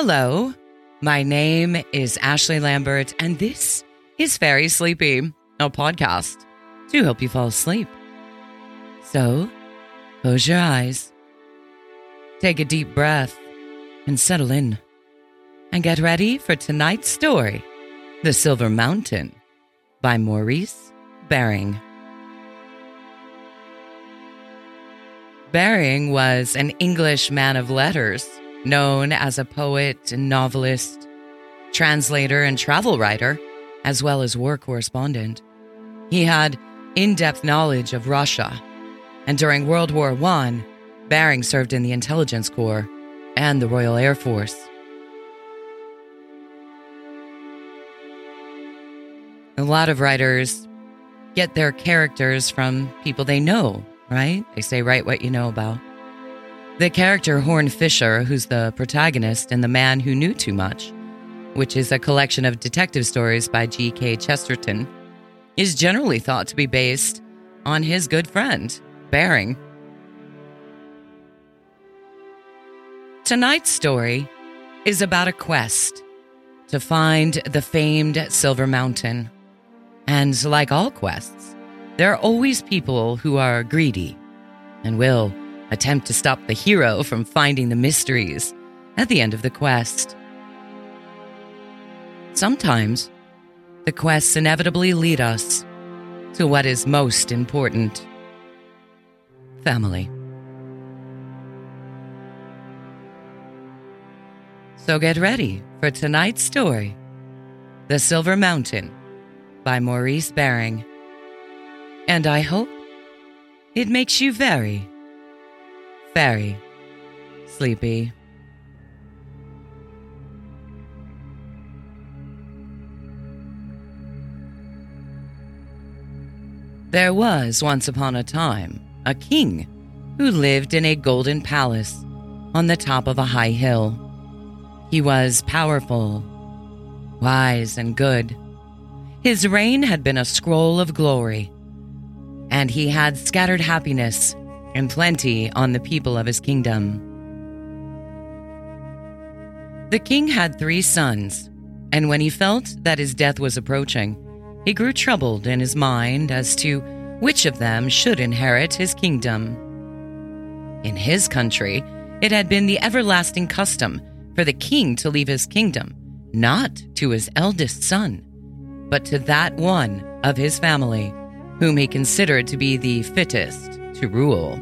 Hello, my name is Ashley Lambert, and this is Fairy Sleepy, a podcast to help you fall asleep. So, close your eyes, take a deep breath, and settle in. And get ready for tonight's story The Silver Mountain by Maurice Baring. Baring was an English man of letters, known as a poet and novelist, translator, and travel writer, as well as war correspondent. He had in depth knowledge of Russia, and during World War I, Baring served in the Intelligence Corps and the Royal Air Force. A lot of writers get their characters from people they know right? They say, write what you know about. The character Horn Fisher, who's the protagonist in The Man Who Knew Too Much, which is a collection of detective stories by G.K. Chesterton, is generally thought to be based on his good friend, Baring. Tonight's story is about a quest to find the famed Silver Mountain. And like all quests, there are always people who are greedy and will attempt to stop the hero from finding the mysteries at the end of the quest. Sometimes, the quests inevitably lead us to what is most important family. So get ready for tonight's story The Silver Mountain by Maurice Baring and I hope it makes you very, very sleepy. There was once upon a time a king who lived in a golden palace on the top of a high hill. He was powerful, wise, and good. His reign had been a scroll of glory and he had scattered happiness and plenty on the people of his kingdom. The king had three sons, and when he felt that his death was approaching, he grew troubled in his mind as to which of them should inherit his kingdom. In his country, it had been the everlasting custom for the king to leave his kingdom not to his eldest son, but to that one of his family whom he considered to be the fittest to rule.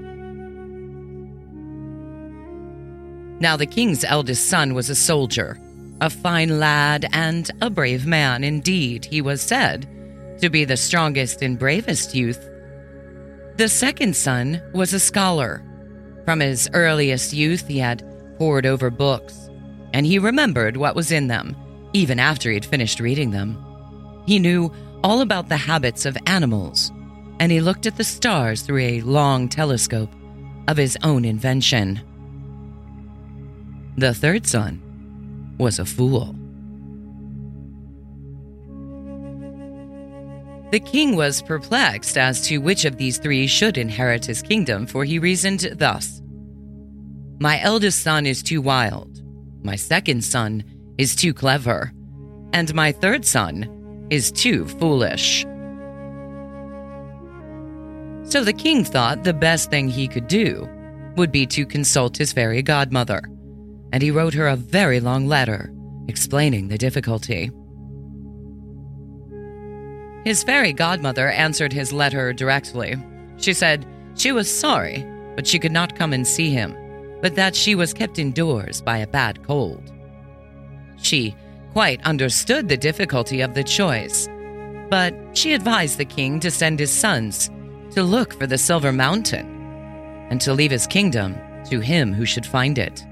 Now, the king's eldest son was a soldier, a fine lad, and a brave man. Indeed, he was said to be the strongest and bravest youth. The second son was a scholar. From his earliest youth, he had pored over books, and he remembered what was in them, even after he had finished reading them. He knew all about the habits of animals, and he looked at the stars through a long telescope of his own invention. The third son was a fool. The king was perplexed as to which of these three should inherit his kingdom, for he reasoned thus My eldest son is too wild, my second son is too clever, and my third son is too foolish. So the king thought the best thing he could do would be to consult his fairy godmother, and he wrote her a very long letter explaining the difficulty. His fairy godmother answered his letter directly. She said she was sorry, but she could not come and see him, but that she was kept indoors by a bad cold. She quite understood the difficulty of the choice, but she advised the king to send his sons to look for the Silver Mountain and to leave his kingdom to him who should find it.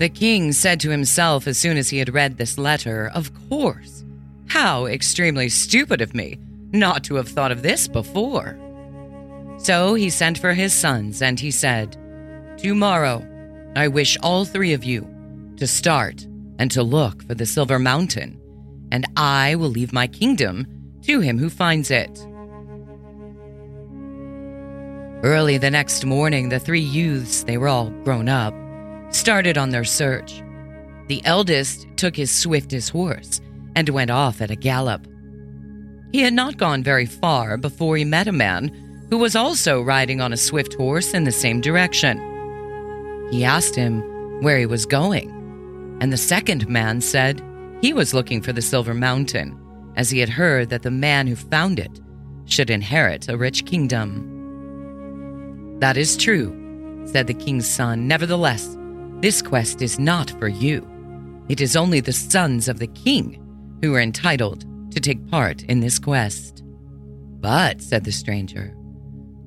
The king said to himself as soon as he had read this letter, Of course, how extremely stupid of me not to have thought of this before. So he sent for his sons and he said, Tomorrow I wish all three of you to start and to look for the Silver Mountain, and I will leave my kingdom to him who finds it. Early the next morning, the three youths, they were all grown up, started on their search. The eldest took his swiftest horse and went off at a gallop. He had not gone very far before he met a man who was also riding on a swift horse in the same direction. He asked him where he was going, and the second man said he was looking for the Silver Mountain, as he had heard that the man who found it should inherit a rich kingdom. That is true, said the king's son. Nevertheless, this quest is not for you. It is only the sons of the king who are entitled to take part in this quest. But, said the stranger,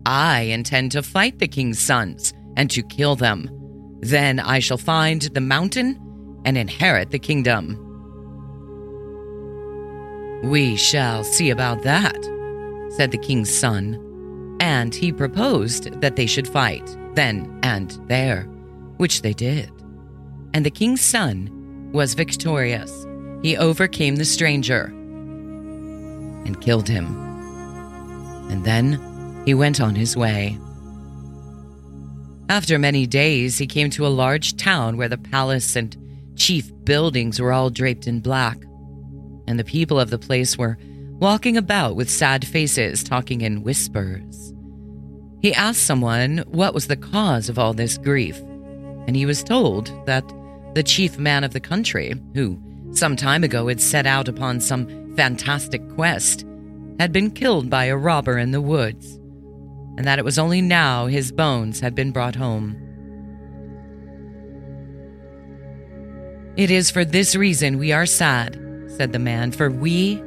I intend to fight the king's sons and to kill them. Then I shall find the mountain and inherit the kingdom. We shall see about that, said the king's son, and he proposed that they should fight then and there, which they did. And the king's son was victorious. He overcame the stranger and killed him. And then he went on his way. After many days, he came to a large town where the palace and chief buildings were all draped in black, and the people of the place were walking about with sad faces, talking in whispers. He asked someone what was the cause of all this grief, and he was told that the chief man of the country, who some time ago had set out upon some fantastic quest, had been killed by a robber in the woods, and that it was only now his bones had been brought home. It is for this reason we are sad, said the man, for we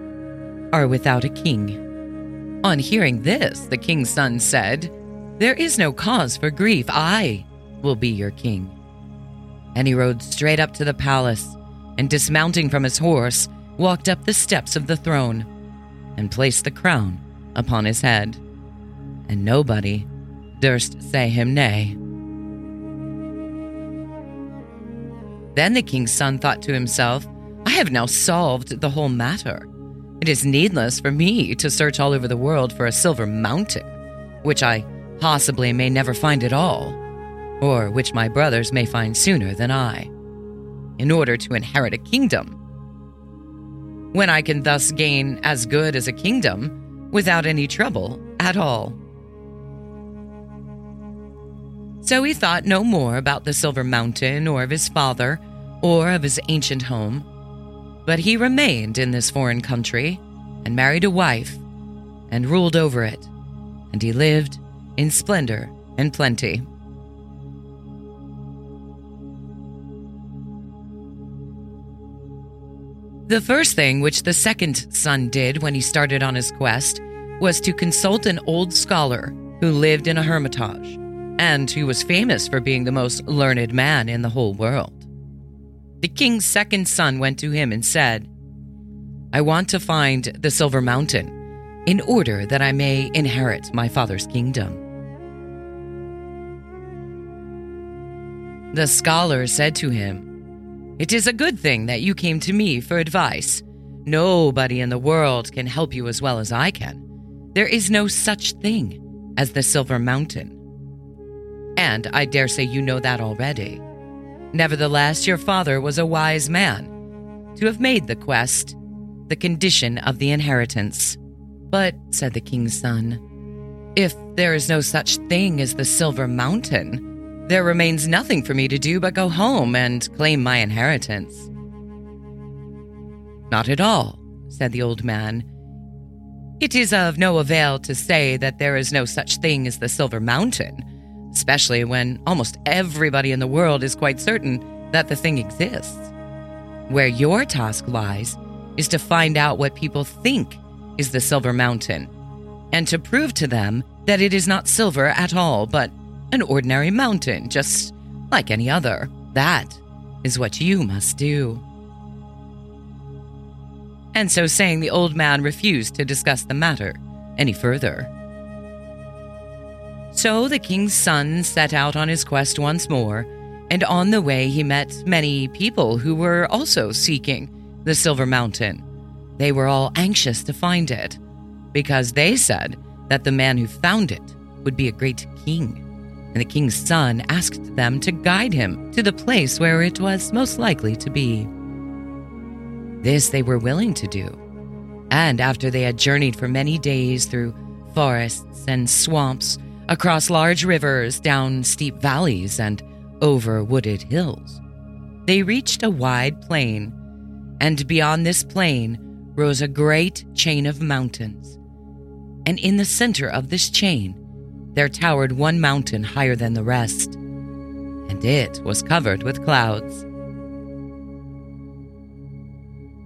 are without a king. On hearing this, the king's son said, There is no cause for grief. I will be your king. And he rode straight up to the palace, and dismounting from his horse, walked up the steps of the throne and placed the crown upon his head. And nobody durst say him nay. Then the king's son thought to himself, I have now solved the whole matter. It is needless for me to search all over the world for a silver mountain, which I possibly may never find at all, or which my brothers may find sooner than I, in order to inherit a kingdom. When I can thus gain as good as a kingdom without any trouble at all. So he thought no more about the Silver Mountain or of his father or of his ancient home. But he remained in this foreign country and married a wife and ruled over it, and he lived in splendor and plenty. The first thing which the second son did when he started on his quest was to consult an old scholar who lived in a hermitage and who was famous for being the most learned man in the whole world. The king's second son went to him and said, I want to find the Silver Mountain in order that I may inherit my father's kingdom. The scholar said to him, It is a good thing that you came to me for advice. Nobody in the world can help you as well as I can. There is no such thing as the Silver Mountain. And I dare say you know that already. Nevertheless, your father was a wise man to have made the quest the condition of the inheritance. But, said the king's son, if there is no such thing as the Silver Mountain, there remains nothing for me to do but go home and claim my inheritance. Not at all, said the old man. It is of no avail to say that there is no such thing as the Silver Mountain especially when almost everybody in the world is quite certain that the thing exists. Where your task lies is to find out what people think is the Silver Mountain and to prove to them that it is not silver at all, but an ordinary mountain, just like any other. That is what you must do. And so saying, the old man refused to discuss the matter any further. So the king's son set out on his quest once more, and on the way he met many people who were also seeking the Silver Mountain. They were all anxious to find it, because they said that the man who found it would be a great king, and the king's son asked them to guide him to the place where it was most likely to be. This they were willing to do, and after they had journeyed for many days through forests and swamps, across large rivers, down steep valleys, and over wooded hills, they reached a wide plain, and beyond this plain rose a great chain of mountains. And in the center of this chain, there towered one mountain higher than the rest, and it was covered with clouds.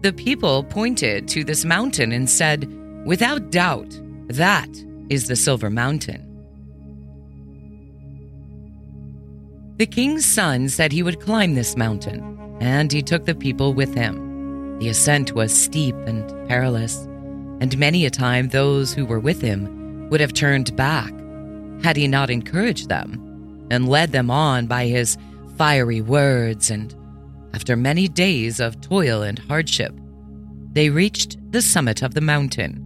The people pointed to this mountain and said, Without doubt, that is the Silver Mountain. The king's son said he would climb this mountain, and he took the people with him. The ascent was steep and perilous, and many a time those who were with him would have turned back had he not encouraged them and led them on by his fiery words. And after many days of toil and hardship, they reached the summit of the mountain,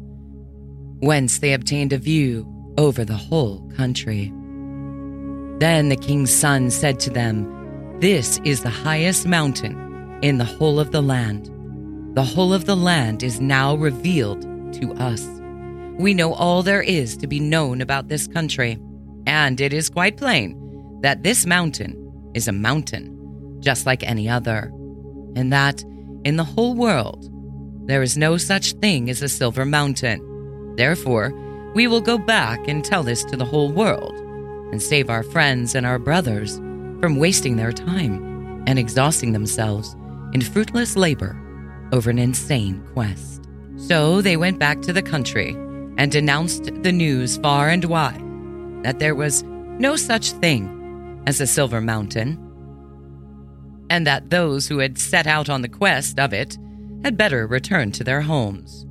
whence they obtained a view over the whole country. Then the king's son said to them, This is the highest mountain in the whole of the land. The whole of the land is now revealed to us. We know all there is to be known about this country, and it is quite plain that this mountain is a mountain, just like any other, and that in the whole world there is no such thing as a silver mountain. Therefore, we will go back and tell this to the whole world, and save our friends and our brothers from wasting their time and exhausting themselves in fruitless labor over an insane quest. So they went back to the country and announced the news far and wide that there was no such thing as a silver mountain, and that those who had set out on the quest of it had better return to their homes.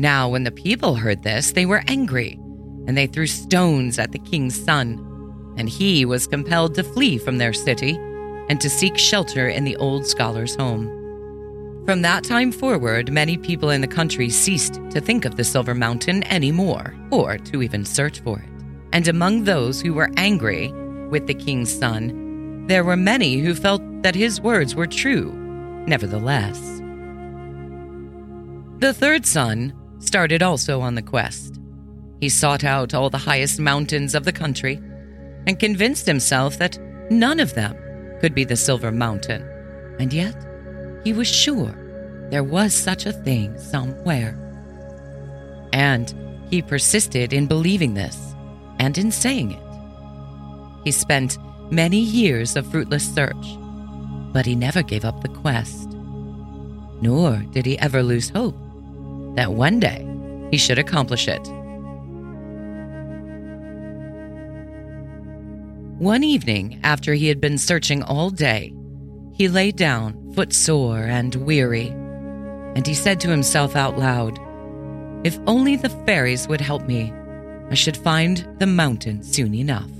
Now, when the people heard this, they were angry, and they threw stones at the king's son, and he was compelled to flee from their city and to seek shelter in the old scholar's home. From that time forward, many people in the country ceased to think of the Silver Mountain anymore, or to even search for it. And among those who were angry with the king's son, there were many who felt that his words were true, nevertheless. The third son started also on the quest. He sought out all the highest mountains of the country and convinced himself that none of them could be the Silver Mountain. And yet, he was sure there was such a thing somewhere. And he persisted in believing this and in saying it. He spent many years of fruitless search, but he never gave up the quest. Nor did he ever lose hope that one day he should accomplish it. One evening, after he had been searching all day, he lay down, footsore and weary, and he said to himself out loud, If only the fairies would help me, I should find the mountain soon enough.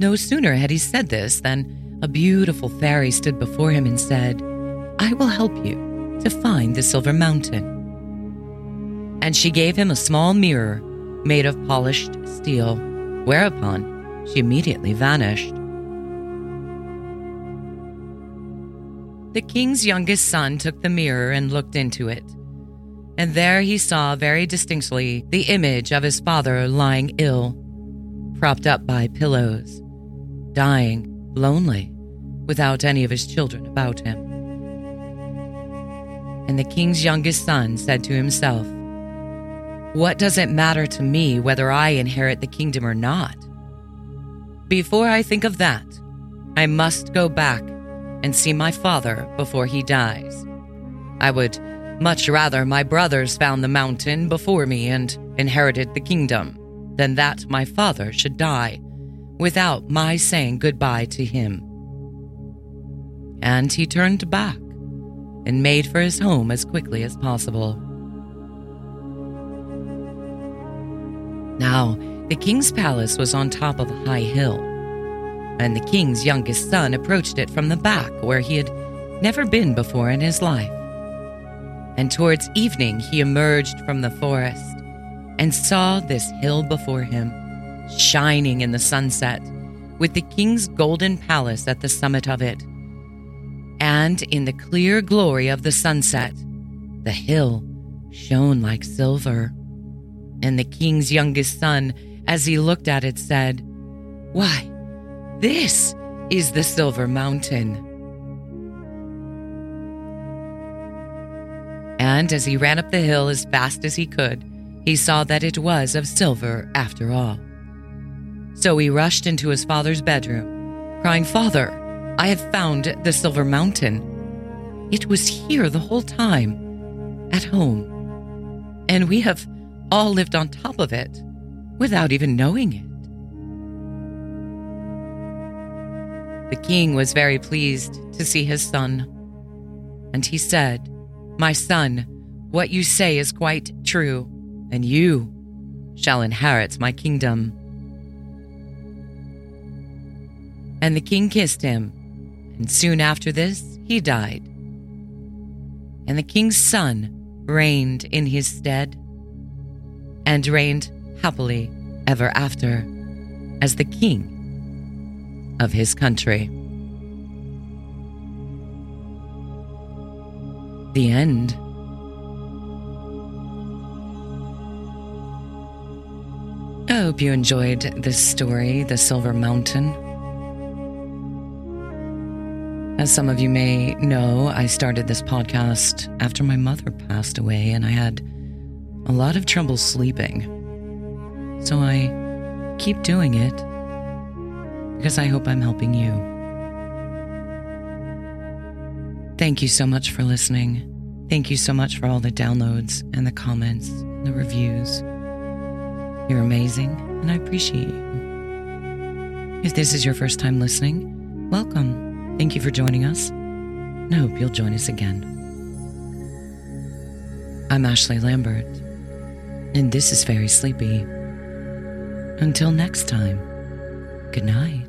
No sooner had he said this than a beautiful fairy stood before him and said, I will help you to find the silver mountain. And she gave him a small mirror made of polished steel, whereupon she immediately vanished. The king's youngest son took the mirror and looked into it. And there he saw very distinctly the image of his father lying ill, propped up by pillows, dying, lonely, without any of his children about him. And the king's youngest son said to himself, What does it matter to me whether I inherit the kingdom or not? Before I think of that, I must go back and see my father before he dies. I would much rather my brothers found the mountain before me and inherited the kingdom than that my father should die without my saying goodbye to him. And he turned back and made for his home as quickly as possible. Now, the king's palace was on top of a high hill and the king's youngest son approached it from the back where he had never been before in his life. And towards evening he emerged from the forest and saw this hill before him, shining in the sunset, with the king's golden palace at the summit of it. And in the clear glory of the sunset, the hill shone like silver. And the king's youngest son, as he looked at it, said, Why, this is the Silver Mountain. And as he ran up the hill as fast as he could, he saw that it was of silver after all. So he rushed into his father's bedroom, crying, Father, I have found the Silver Mountain. It was here the whole time, at home. And we have all lived on top of it without even knowing it. The king was very pleased to see his son, and he said, My son, what you say is quite true, and you shall inherit my kingdom. And the king kissed him, and soon after this he died. And the king's son reigned in his stead, and reigned happily ever after as the king of his country. The end. I hope you enjoyed this story, The Silver Mountain. As some of you may know, I started this podcast after my mother passed away, and I had a lot of trouble sleeping. So I keep doing it because I hope I'm helping you. Thank you so much for listening. Thank you so much for all the downloads and the comments and the reviews. You're amazing, and I appreciate you. If this is your first time listening, welcome. Thank you for joining us, and I hope you'll join us again. I'm Ashley Lambert, and this is Fairy Sleepy. Until next time, good night.